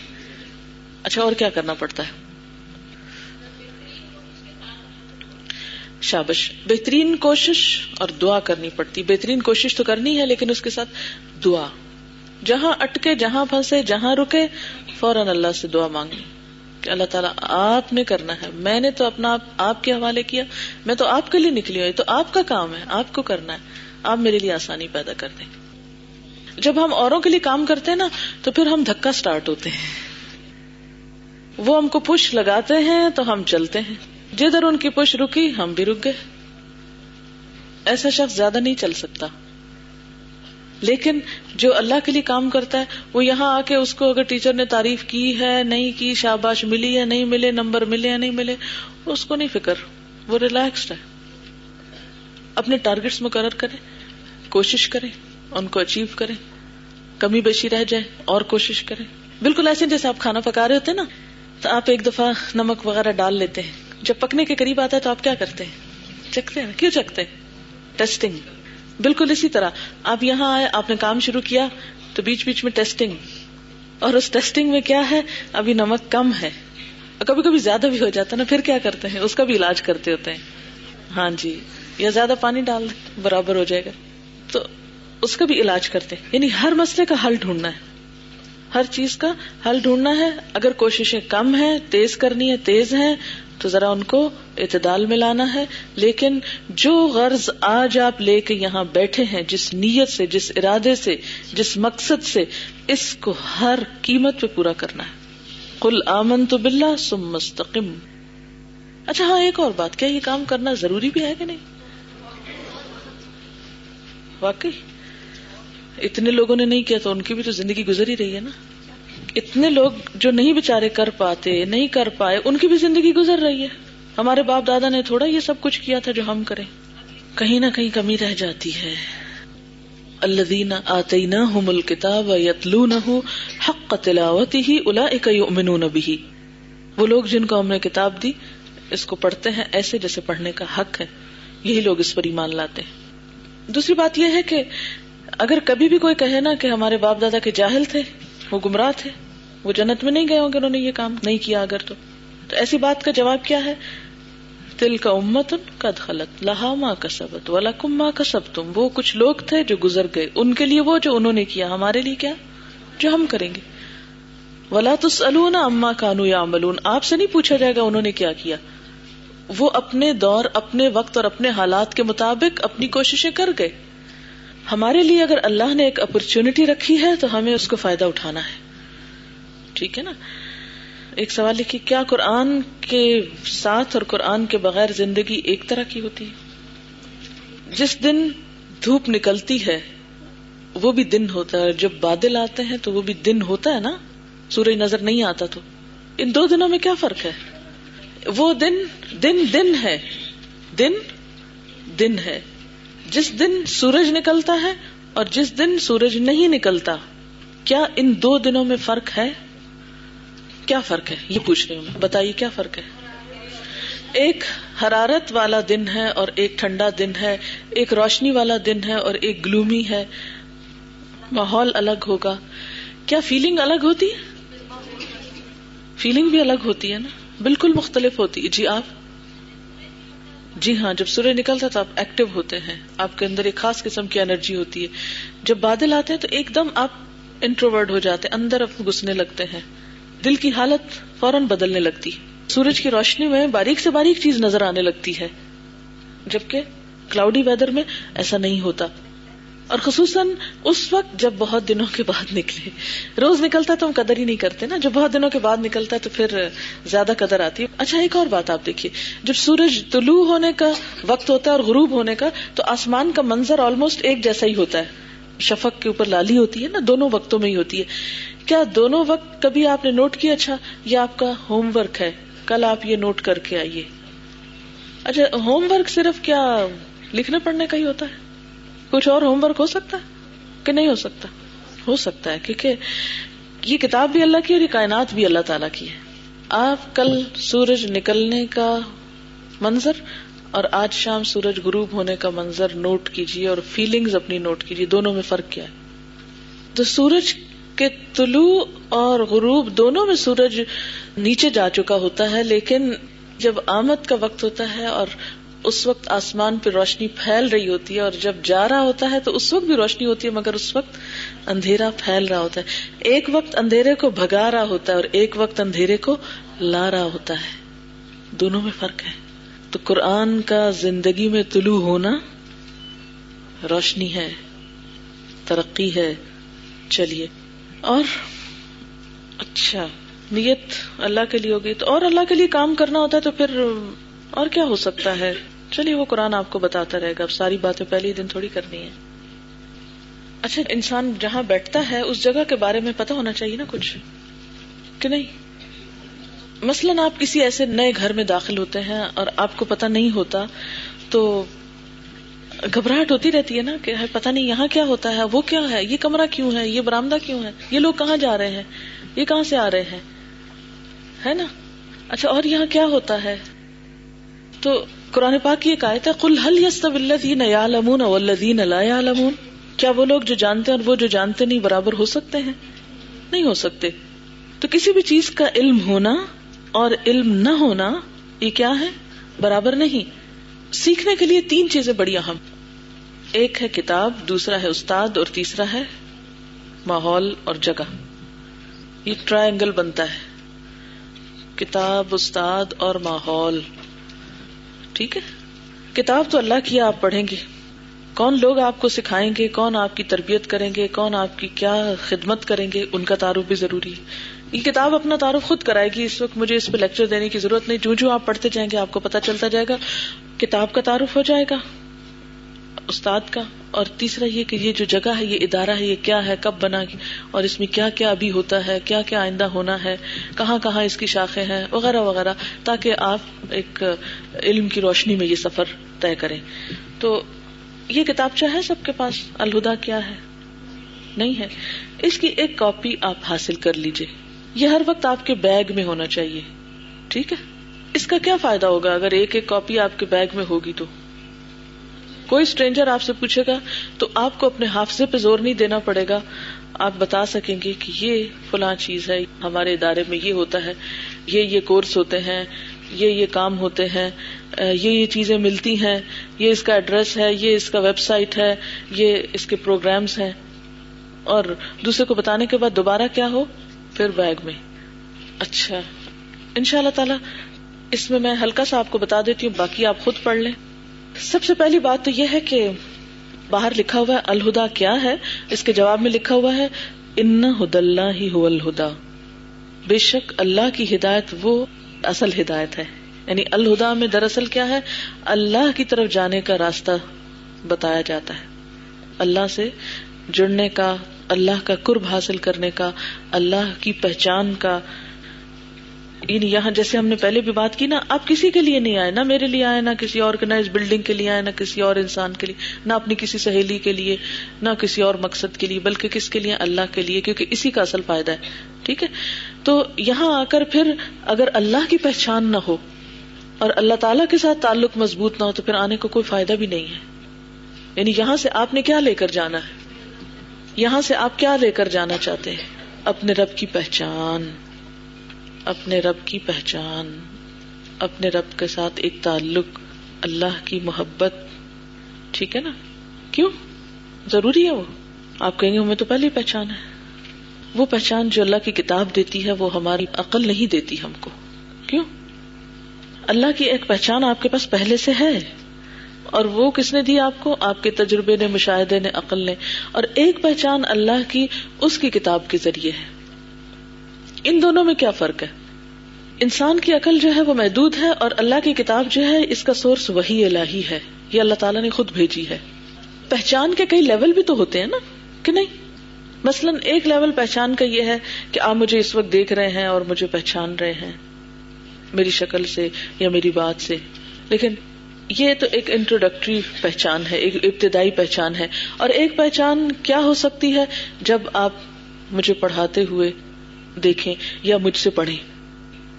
Speaker 1: اچھا اور کیا کرنا پڑتا ہے؟ شابش. بہترین کوشش اور دعا کرنی پڑتی. بہترین کوشش تو کرنی ہے، لیکن اس کے ساتھ دعا. جہاں اٹکے، جہاں پھنسے، جہاں رکے، فوراً اللہ سے دعا مانگی. کہ اللہ تعالیٰ آپ نے کرنا ہے۔ میں نے تو اپنا آپ کے حوالے کیا۔ میں تو آپ کے لیے نکلی ہوئی۔ تو آپ کا کام ہے۔ آپ کو کرنا ہے۔ آپ میرے لیے آسانی پیدا کر دیں۔ جب ہم اوروں کے لیے کام کرتے ہیں نا، تو پھر ہم دھکا اسٹارٹ ہوتے ہیں۔ وہ ہم کو پش لگاتے ہیں، تو ہم چلتے ہیں۔ جدھر ان کی پش رکی، ہم بھی رک گئے۔ ایسا شخص زیادہ نہیں چل سکتا۔ لیکن جو اللہ کے لیے کام کرتا ہے، وہ یہاں آ کے اس کو اگر ٹیچر نے تعریف کی ہے، نہیں کی، شاباش ملی یا نہیں ملے، نمبر ملے یا نہیں ملے، اس کو نہیں فکر۔ وہ ریلیکسڈ ہے۔ اپنے ٹارگیٹس مقرر کرے، کوشش کرے، ان کو اچیو کرے۔ کمی بیشی رہ جائے، اور کوشش کرے۔ بالکل ایسے جیسے آپ کھانا پکا رہے ہوتے نا، تو آپ ایک دفعہ نمک وغیرہ ڈال لیتے ہیں۔ جب پکنے کے قریب آتا ہے تو آپ کیا کرتے ہیں؟ چکتے ہیں۔ کیوں چکتے ٹیسٹنگ بالکل اسی طرح۔ آپ یہاں آئے، آپ نے کام شروع کیا، تو بیچ بیچ میں ٹیسٹنگ اور اس ٹیسٹنگ میں کیا ہے؟ ابھی نمک کم ہے۔ کبھی کبھی زیادہ بھی ہو جاتا ہے نا، پھر کیا کرتے ہیں؟ اس کا بھی علاج کرتے ہوتے ہیں۔ ہاں جی یا زیادہ پانی ڈال برابر ہو جائے گا۔ تو اس کا بھی علاج کرتے ہیں۔ یعنی ہر مسئلے کا حل ڈھونڈنا ہے۔ ہر چیز کا حل ڈھونڈنا ہے۔ اگر کوششیں کم ہیں، تیز کرنی ہے، تیز ہیں، تو ذرا ان کو اعتدال میں لانا ہے، لیکن جو غرض آج آپ لے کے یہاں بیٹھے ہیں، جس نیت سے، جس ارادے سے، جس مقصد سے، اس کو ہر قیمت پہ پورا کرنا ہے۔ کل آمن تو بلا سم مستقم اچھا ہاں ایک اور بات، کیا یہ کام کرنا ضروری بھی ہے کہ نہیں؟ واقعی، اتنے لوگوں نے نہیں کیا تو ان کی بھی تو زندگی گزر ہی رہی ہے نا۔ اتنے لوگ جو نہیں بےچارے کر پاتے، نہیں کر پائے، ان کی بھی زندگی گزر رہی ہے۔ ہمارے باپ دادا نے تھوڑا یہ سب کچھ کیا تھا جو ہم کریں۔ کہیں نہ کہیں کمی رہ جاتی ہے۔ اللہ آتی نہ مل کتاب یتلو نہ حق تلاوتی ہی الا یؤمنون وہ لوگ جن کو ہم نے کتاب دی، اس کو پڑھتے ہیں ایسے جیسے پڑھنے کا حق ہے۔ یہی لوگ اس پر ایمان لاتے ہیں۔ دوسری بات یہ ہے کہ اگر کبھی بھی کوئی کہے نا کہ ہمارے باپ دادا کے جاہل تھے، وہ گمراہ تھے، وہ جنت میں نہیں گئے ہوں گے، انہوں نے یہ کام نہیں کیا اگر تو۔ تو ایسی بات کا جواب کیا ہے؟ تل کا امت قد خلط لہا ماں کا سبت والا کم ماں کا سب تم وہ کچھ لوگ تھے جو گزر گئے، ان کے لیے وہ جو انہوں نے کیا، ہمارے لیے کیا؟ جو ہم کریں گے۔ ولا تسلون اما کانو یا املون آپ سے نہیں پوچھا جائے گا انہوں نے کیا کیا۔ وہ اپنے دور، اپنے وقت اور اپنے حالات کے مطابق اپنی کوششیں کر گئے۔ ہمارے لیے اگر اللہ نے ایک اپرچونٹی رکھی ہے، تو ہمیں اس کو فائدہ اٹھانا ہے۔ ٹھیک ہے نا؟ ایک سوال لکھی، کیا قرآن کے ساتھ اور قرآن کے بغیر زندگی ایک طرح کی ہوتی ہے؟ جس دن دھوپ نکلتی ہے، وہ بھی دن ہوتا ہے جب بادل آتے ہیں تو وہ بھی دن ہوتا ہے نا؟ سورج نظر نہیں آتا تو۔ ان دو دنوں میں کیا فرق ہے؟ وہ دن دن دن ہے، دن دن ہے۔ جس دن سورج نکلتا ہے اور جس دن سورج نہیں نکلتا، کیا ان دو دنوں میں فرق ہے؟ کیا فرق ہے؟ یہ پوچھ رہی ہوں بتائیے کیا فرق ہے؟ ایک حرارت والا دن ہے اور ایک ٹھنڈا دن ہے، ایک روشنی والا دن ہے اور ایک گلومی ہے۔ ماحول الگ ہوگا۔ کیا فیلنگ الگ ہوتی ہے؟ فیلنگ بھی الگ ہوتی ہے نا۔ بالکل مختلف ہوتی ہے۔ جی آپ؟ جی ہاں جب سورج نکلتا تو آپ ایکٹیو ہوتے ہیں۔ آپ کے اندر ایک خاص قسم کی انرجی ہوتی ہے۔ جب بادل آتے ہیں تو ایک دم آپ انٹروورڈ ہو جاتے ہیں، اندر گھسنے لگتے ہیں۔ دل کی حالت فوراً بدلنے لگتی۔ سورج کی روشنی میں باریک سے باریک چیز نظر آنے لگتی ہے، جبکہ کلاؤڈی ویدر میں ایسا نہیں ہوتا۔ اور خصوصاً اس وقت جب بہت دنوں کے بعد نکلے۔ روز نکلتا تو ہم قدر ہی نہیں کرتے نا۔ جب بہت دنوں کے بعد نکلتا تو پھر زیادہ قدر آتی ہے۔ اچھا ایک اور بات آپ دیکھیے۔ جب سورج طلوع ہونے کا وقت ہوتا ہے اور غروب ہونے کا، تو آسمان کا منظر آلموسٹ ایک جیسا ہی ہوتا ہے۔ شفق کے اوپر لالی ہوتی ہے نا، دونوں وقتوں میں ہی ہوتی ہے۔ کیا دونوں وقت کبھی آپ نے نوٹ کیا اچھا یہ آپ کا ہوم ورک ہے؟ کل آپ یہ نوٹ کر کے آئیے۔ اچھا ہوم ورک صرف کیا لکھنے پڑھنے کا ہی ہوتا ہے؟ کچھ اور ہوم ورک ہو سکتا ہے؟ کہ نہیں ہو سکتا؟ ہو سکتا ہے، کیونکہ یہ کتاب بھی اللہ کی اور یہ کائنات بھی اللہ تعالیٰ کی ہے۔ آپ کل سورج نکلنے کا منظر اور آج شام سورج غروب ہونے کا منظر نوٹ کیجیے اور فیلنگز اپنی نوٹ کیجیے دونوں میں فرق کیا ہے؟ تو سورج کے طلوع اور غروب دونوں میں سورج نیچے جا چکا ہوتا ہے، لیکن جب آمد کا وقت ہوتا ہے اور اس وقت آسمان پہ روشنی پھیل رہی ہوتی ہے اور جب جا رہا ہوتا ہے تو اس وقت بھی روشنی ہوتی ہے، مگر اس وقت اندھیرا پھیل رہا ہوتا ہے۔ ایک وقت اندھیرے کو بھگا رہا ہوتا ہے اور ایک وقت اندھیرے کو لا رہا ہوتا ہے۔ دونوں میں فرق ہے۔ تو قرآن کا زندگی میں طلوع ہونا روشنی ہے، ترقی ہے۔ چلیے۔ اور اچھا نیت اللہ کے لیے ہوگی تو اور اللہ کے لیے کام کرنا ہوتا ہے تو پھر اور کیا ہو سکتا ہے؟ چلیے، وہ قرآن آپ کو بتاتا رہے گا، اب ساری باتیں پہلے دن تھوڑی کرنی ہے اچھا انسان جہاں بیٹھتا ہے، اس جگہ کے بارے میں پتا ہونا چاہیے نا کچھ؟ کہ نہیں؟ مثلاً آپ کسی ایسے نئے گھر میں داخل ہوتے ہیں اور آپ کو پتا نہیں ہوتا، تو گھبراہٹ ہوتی رہتی ہے نا کہ پتا نہیں یہاں کیا ہوتا ہے، وہ کیا ہے، یہ کمرہ کیوں ہے، یہ برامدہ کیوں ہے؟ یہ لوگ کہاں جا رہے ہیں؟ یہ کہاں سے آ رہے ہیں؟ ہے نا؟ اچھا اور یہاں کیا ہوتا ہے؟ تو قرآن پاک کی ایک آیت ہے کل حل یس الذین یعلمون والذین لا یعلمون؟ کیا وہ لوگ جو جانتے ہیں اور وہ جو جانتے نہیں برابر ہو سکتے ہیں؟ نہیں ہو سکتے۔ تو کسی بھی چیز کا علم ہونا اور علم نہ ہونا، یہ کیا ہے؟ برابر نہیں۔ سیکھنے کے لیے تین چیزیں بڑی اہم۔ ایک ہے کتاب، دوسرا ہے استاد اور تیسرا ہے ماحول اور جگہ۔ یہ ٹرائنگل بنتا ہے۔ کتاب، استاد اور ماحول۔ ٹھیک ہے؟ کتاب تو اللہ کی آپ پڑھیں گے۔ کون لوگ آپ کو سکھائیں گے؟ کون آپ کی تربیت کریں گے؟ کون آپ کی کیا خدمت کریں گے؟ ان کا تعارف بھی ضروری ہے۔ یہ کتاب اپنا تعارف خود کرائے گی۔ اس وقت مجھے اس پہ لیکچر دینے کی ضرورت نہیں۔ جو جو آپ پڑھتے جائیں گے، آپ کو پتا چلتا جائے گا۔ کتاب کا تعارف ہو جائے گا۔ استاد کا اور تیسرا یہ کہ یہ جو جگہ ہے، یہ ادارہ ہے، یہ کیا ہے، کب بنا اور اس میں کیا کیا ابھی ہوتا ہے، کیا کیا آئندہ ہونا ہے، کہاں کہاں اس کی شاخیں ہیں، وغیرہ وغیرہ، تاکہ آپ ایک علم کی روشنی میں یہ سفر طے کریں۔ تو یہ کتاب ہے سب کے پاس، الہدا کیا ہے؟ نہیں ہے۔ اس کی ایک کاپی آپ حاصل کر لیجیے یہ ہر وقت آپ کے بیگ میں ہونا چاہیے۔ ٹھیک ہے؟ اس کا کیا فائدہ ہوگا؟ اگر ایک ایک کاپی آپ کے بیگ میں ہوگی تو۔ کوئی اسٹرینجر آپ سے پوچھے گا تو آپ کو اپنے حافظے پہ زور نہیں دینا پڑے گا۔ آپ بتا سکیں گے کہ یہ فلاں چیز ہے، ہمارے ادارے میں یہ ہوتا ہے، یہ یہ کورس ہوتے ہیں، یہ یہ کام ہوتے ہیں یہ یہ چیزیں ملتی ہیں، یہ اس کا ایڈریس ہے، یہ اس کا ویب سائٹ ہے، یہ اس کے پروگرامس ہیں۔ اور دوسرے کو بتانے کے بعد دوبارہ کیا ہو؟ پھر بیگ میں۔ اچھا۔ ان شاء اللہ تعالی، اس میں میں ہلکا سا آپ کو بتا دیتی ہوں، باقی آپ خود پڑھ لیں۔ سب سے پہلی بات تو یہ ہے کہ باہر لکھا ہوا ہے، الہدا کیا ہے؟ اس کے جواب میں لکھا ہوا ہے، ان ہد اللہ ہی ہو الہدا بے شک اللہ کی ہدایت وہ اصل ہدایت ہے۔ یعنی الہدا میں دراصل کیا ہے؟ اللہ کی طرف جانے کا راستہ بتایا جاتا ہے۔ اللہ سے جڑنے کا، اللہ کا قرب حاصل کرنے کا، اللہ کی پہچان کا یعنی یہاں جیسے ہم نے پہلے بھی بات کی نا، آپ کسی کے لیے نہیں آئے، نہ میرے لیے آئے، نہ کسی اور نہ اس بلڈنگ کے لیے آئے، نہ کسی اور انسان کے لیے، نہ اپنی کسی سہیلی کے لیے، نہ کسی اور مقصد کے لیے، بلکہ کس کے لیے؟ اللہ کے لیے، کیونکہ اسی کا اصل فائدہ ہے۔ ٹھیک ہے؟ تو یہاں آ کر پھر اگر اللہ کی پہچان نہ ہو اور اللہ تعالی کے ساتھ تعلق مضبوط نہ ہو، تو پھر آنے کو کوئی فائدہ بھی نہیں ہے۔ یعنی یہاں سے آپ نے کیا لے کر جانا ہے؟ یہاں سے آپ کیا لے کر جانا چاہتے ہیں؟ اپنے رب کی پہچان۔ اپنے رب کی پہچان، اپنے رب کے ساتھ ایک تعلق، اللہ کی محبت۔ ٹھیک ہے نا؟ کیوں؟ ضروری ہے وہ۔ آپ کہیں گے ہمیں تو پہلے پہچان ہے۔ وہ پہچان جو اللہ کی کتاب دیتی ہے، وہ ہماری عقل نہیں دیتی ہم کو۔ کیوں؟ اللہ کی ایک پہچان آپ کے پاس پہلے سے ہے۔ اور وہ کس نے دی آپ کو؟ آپ کے تجربے نے، مشاہدے نے، عقل نے۔ اور ایک پہچان اللہ کی اس کی کتاب کے ذریعے ہے۔ ان دونوں میں کیا فرق ہے؟ انسان کی عقل جو ہے وہ محدود ہے اور اللہ کی کتاب جو ہے اس کا سورس وہی الہی ہے، یہ اللہ تعالیٰ نے خود بھیجی ہے۔ پہچان کے کئی لیول بھی تو ہوتے ہیں نا، کہ نہیں؟ مثلاً ایک لیول پہچان کا یہ ہے کہ آپ مجھے اس وقت دیکھ رہے ہیں اور مجھے پہچان رہے ہیں، میری شکل سے یا میری بات سے۔ لیکن یہ تو ایک انٹروڈکٹری پہچان ہے، ایک ابتدائی پہچان ہے۔ اور ایک پہچان کیا ہو سکتی ہے؟ جب آپ مجھے پڑھاتے ہوئے دیکھیں یا مجھ سے پڑھیں۔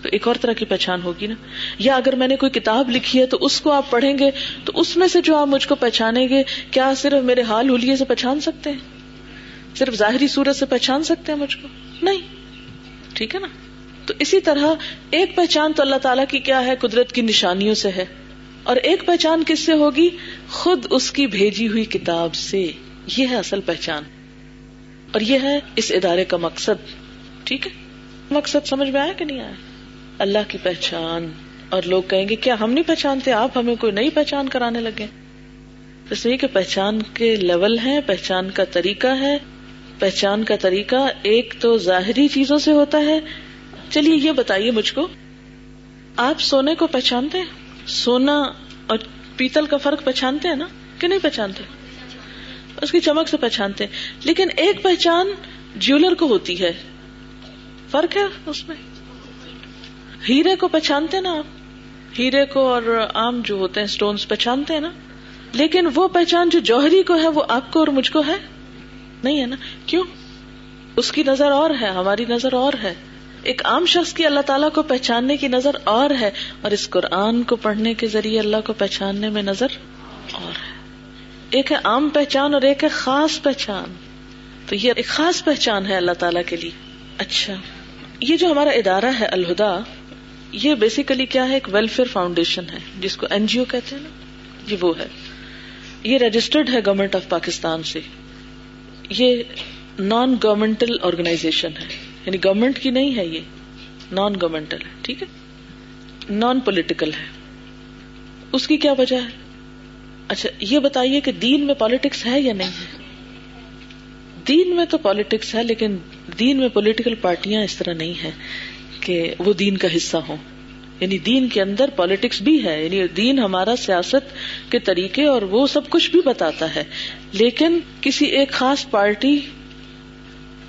Speaker 1: تو ایک اور طرح کی پہچان ہوگی نا۔ یا اگر میں نے کوئی کتاب لکھی ہے تو اس کو آپ پڑھیں گے تو اس میں سے جو آپ مجھ کو پہچانیں گے، کیا صرف میرے حال ہولیے سے پہچان سکتے ہیں؟ صرف ظاہری صورت سے پہچان سکتے ہیں مجھ کو؟ نہیں۔ ٹھیک ہے نا؟ تو اسی طرح ایک پہچان تو اللہ تعالیٰ کی کیا ہے؟ قدرت کی نشانیوں سے ہے۔ اور ایک پہچان کس سے ہوگی؟ خود اس کی بھیجی ہوئی کتاب سے۔ یہ ہے اصل پہچان۔ اور یہ ہے اس ادارے کا مقصد۔ ٹھیک ہے؟ مقصد سمجھ میں آیا کہ نہیں آیا؟ اللہ کی پہچان۔ اور لوگ کہیں گے، کیا ہم نہیں پہچانتے؟ آپ ہمیں کوئی نئی پہچان کرانے لگے تو صحیح کہ پہچان کے لیول ہیں، پہچان کا طریقہ ہے۔ پہچان کا طریقہ ایک تو ظاہری چیزوں سے ہوتا ہے۔ چلیے، یہ بتائیے مجھ کو، آپ سونے کو پہچانتے ہیں؟ سونا اور پیتل کا فرق پہچانتے ہیں نا؟ کہ نہیں پہچانتے؟ اس کی چمک سے پہچانتے ہیں۔ لیکن ایک پہچان جیولر کو ہوتی ہے۔ فرق ہے اس میں۔ ہیرے کو پہچانتے نا آپ؟ ہیرے کو اور آم جو ہوتے ہیں اسٹونس پہچانتے ہیں نا؟ لیکن وہ پہچان جو جوہری کو ہے وہ آپ کو اور مجھ کو ہے؟ نہیں ہے نا؟ کیوں؟ اس کی نظر اور ہے، ہماری نظر اور ہے۔ ایک عام شخص کی اللہ تعالیٰ کو پہچاننے کی نظر اور ہے اور اس قرآن کو پڑھنے کے ذریعے اللہ کو پہچاننے میں نظر اور ہے۔ ایک ہے عام پہچان اور ایک ہے خاص پہچان۔ تو یہ ایک خاص پہچان ہے اللہ تعالیٰ کے لیے۔ اچھا۔ یہ جو ہمارا ادارہ ہے الہدا یہ بیسیکلی کیا ہے؟ ایک ویلفیئر فاؤنڈیشن ہے، جس کو این جی او کہتے ہیں نا؟ یہ وہ ہے۔ یہ رجسٹرڈ ہے گورمنٹ آف پاکستان سے۔ یہ نان گورمنٹل آرگنائزیشن ہے۔ یعنی گورمنٹ کی نہیں ہے یہ نان گورمنٹل ہے، ٹھیک ہے؟ نان پولیٹیکل ہے۔ اس کی کیا وجہ ہے؟ اچھا یہ بتائیے کہ دین میں پالیٹکس ہے یا نہیں؟ ہے دین میں تو پالیٹکس ہے، لیکن دین میں پولیٹیکل پارٹیاں اس طرح نہیں ہے کہ وہ دین کا حصہ ہوں۔ یعنی دین کے اندر پالیٹکس بھی ہے یعنی دین ہمارا سیاست کے طریقے اور وہ سب کچھ بھی بتاتا ہے۔ لیکن کسی ایک خاص پارٹی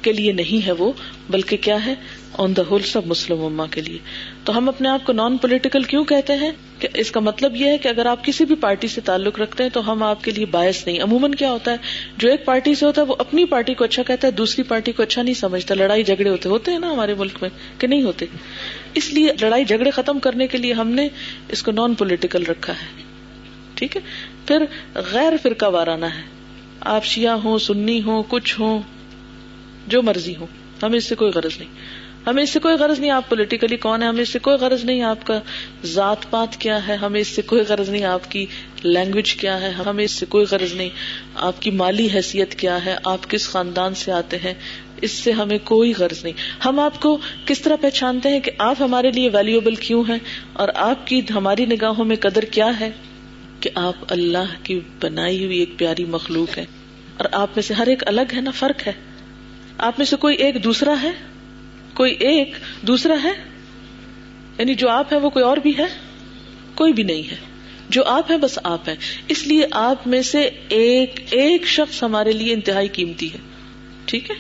Speaker 1: کے لیے نہیں ہے وہ، بلکہ کیا ہے؟ آن دا ہول سب مسلم اما کے لیے۔ تو ہم اپنے آپ کو نان پولیٹیکل کیوں کہتے ہیں؟ کہ اس کا مطلب یہ ہے کہ اگر آپ کسی بھی پارٹی سے تعلق رکھتے ہیں تو ہم آپ کے لیے باعث نہیں۔ عموماً کیا ہوتا ہے؟ جو ایک پارٹی سے ہوتا ہے وہ اپنی پارٹی کو اچھا کہتا ہے، دوسری پارٹی کو اچھا نہیں سمجھتا۔ لڑائی جھگڑے ہوتے ہوتے ہیں نا ہمارے ملک میں کہ نہیں ہوتے۔ اس لیے لڑائی جھگڑے ختم کرنے کے لیے ہم نے اس کو نان پولیٹیکل رکھا ہے۔ ٹھیک ہے؟ پھر غیر فرقہ وارانہ ہے۔ آپ شیعہ ہوں، سنی ہوں، کچھ ہوں، جو مرضی ہو ہمیں اس سے کوئی غرض نہیں۔ ہمیں اس سے کوئی غرض نہیں آپ پولیٹیکلی کون ہے ہمیں اس سے کوئی غرض نہیں آپ کا ذات پات کیا ہے؟ ہمیں اس سے کوئی غرض نہیں آپ کی لینگویج کیا ہے؟ ہمیں اس سے کوئی غرض نہیں آپ کی مالی حیثیت کیا ہے؟ آپ کس خاندان سے آتے ہیں؟ اس سے ہمیں کوئی غرض نہیں۔ ہم آپ کو کس طرح پہچانتے ہیں کہ آپ ہمارے لیے ویلوبل کیوں ہیں؟ اور آپ کی ہماری نگاہوں میں قدر کیا ہے کہ آپ اللہ کی بنائی ہوئی ایک پیاری مخلوق ہے اور آپ میں سے ہر ایک الگ ہے نا فرق ہے؟ آپ میں سے کوئی ایک دوسرا ہے؟ کوئی ایک دوسرا ہے؟ یعنی جو آپ ہے وہ کوئی اور بھی ہے؟ کوئی بھی نہیں ہے۔ جو آپ ہے بس آپ ہے اس لیے آپ میں سے ایک ایک شخص ہمارے لیے انتہائی قیمتی ہے۔ ٹھیک ہے؟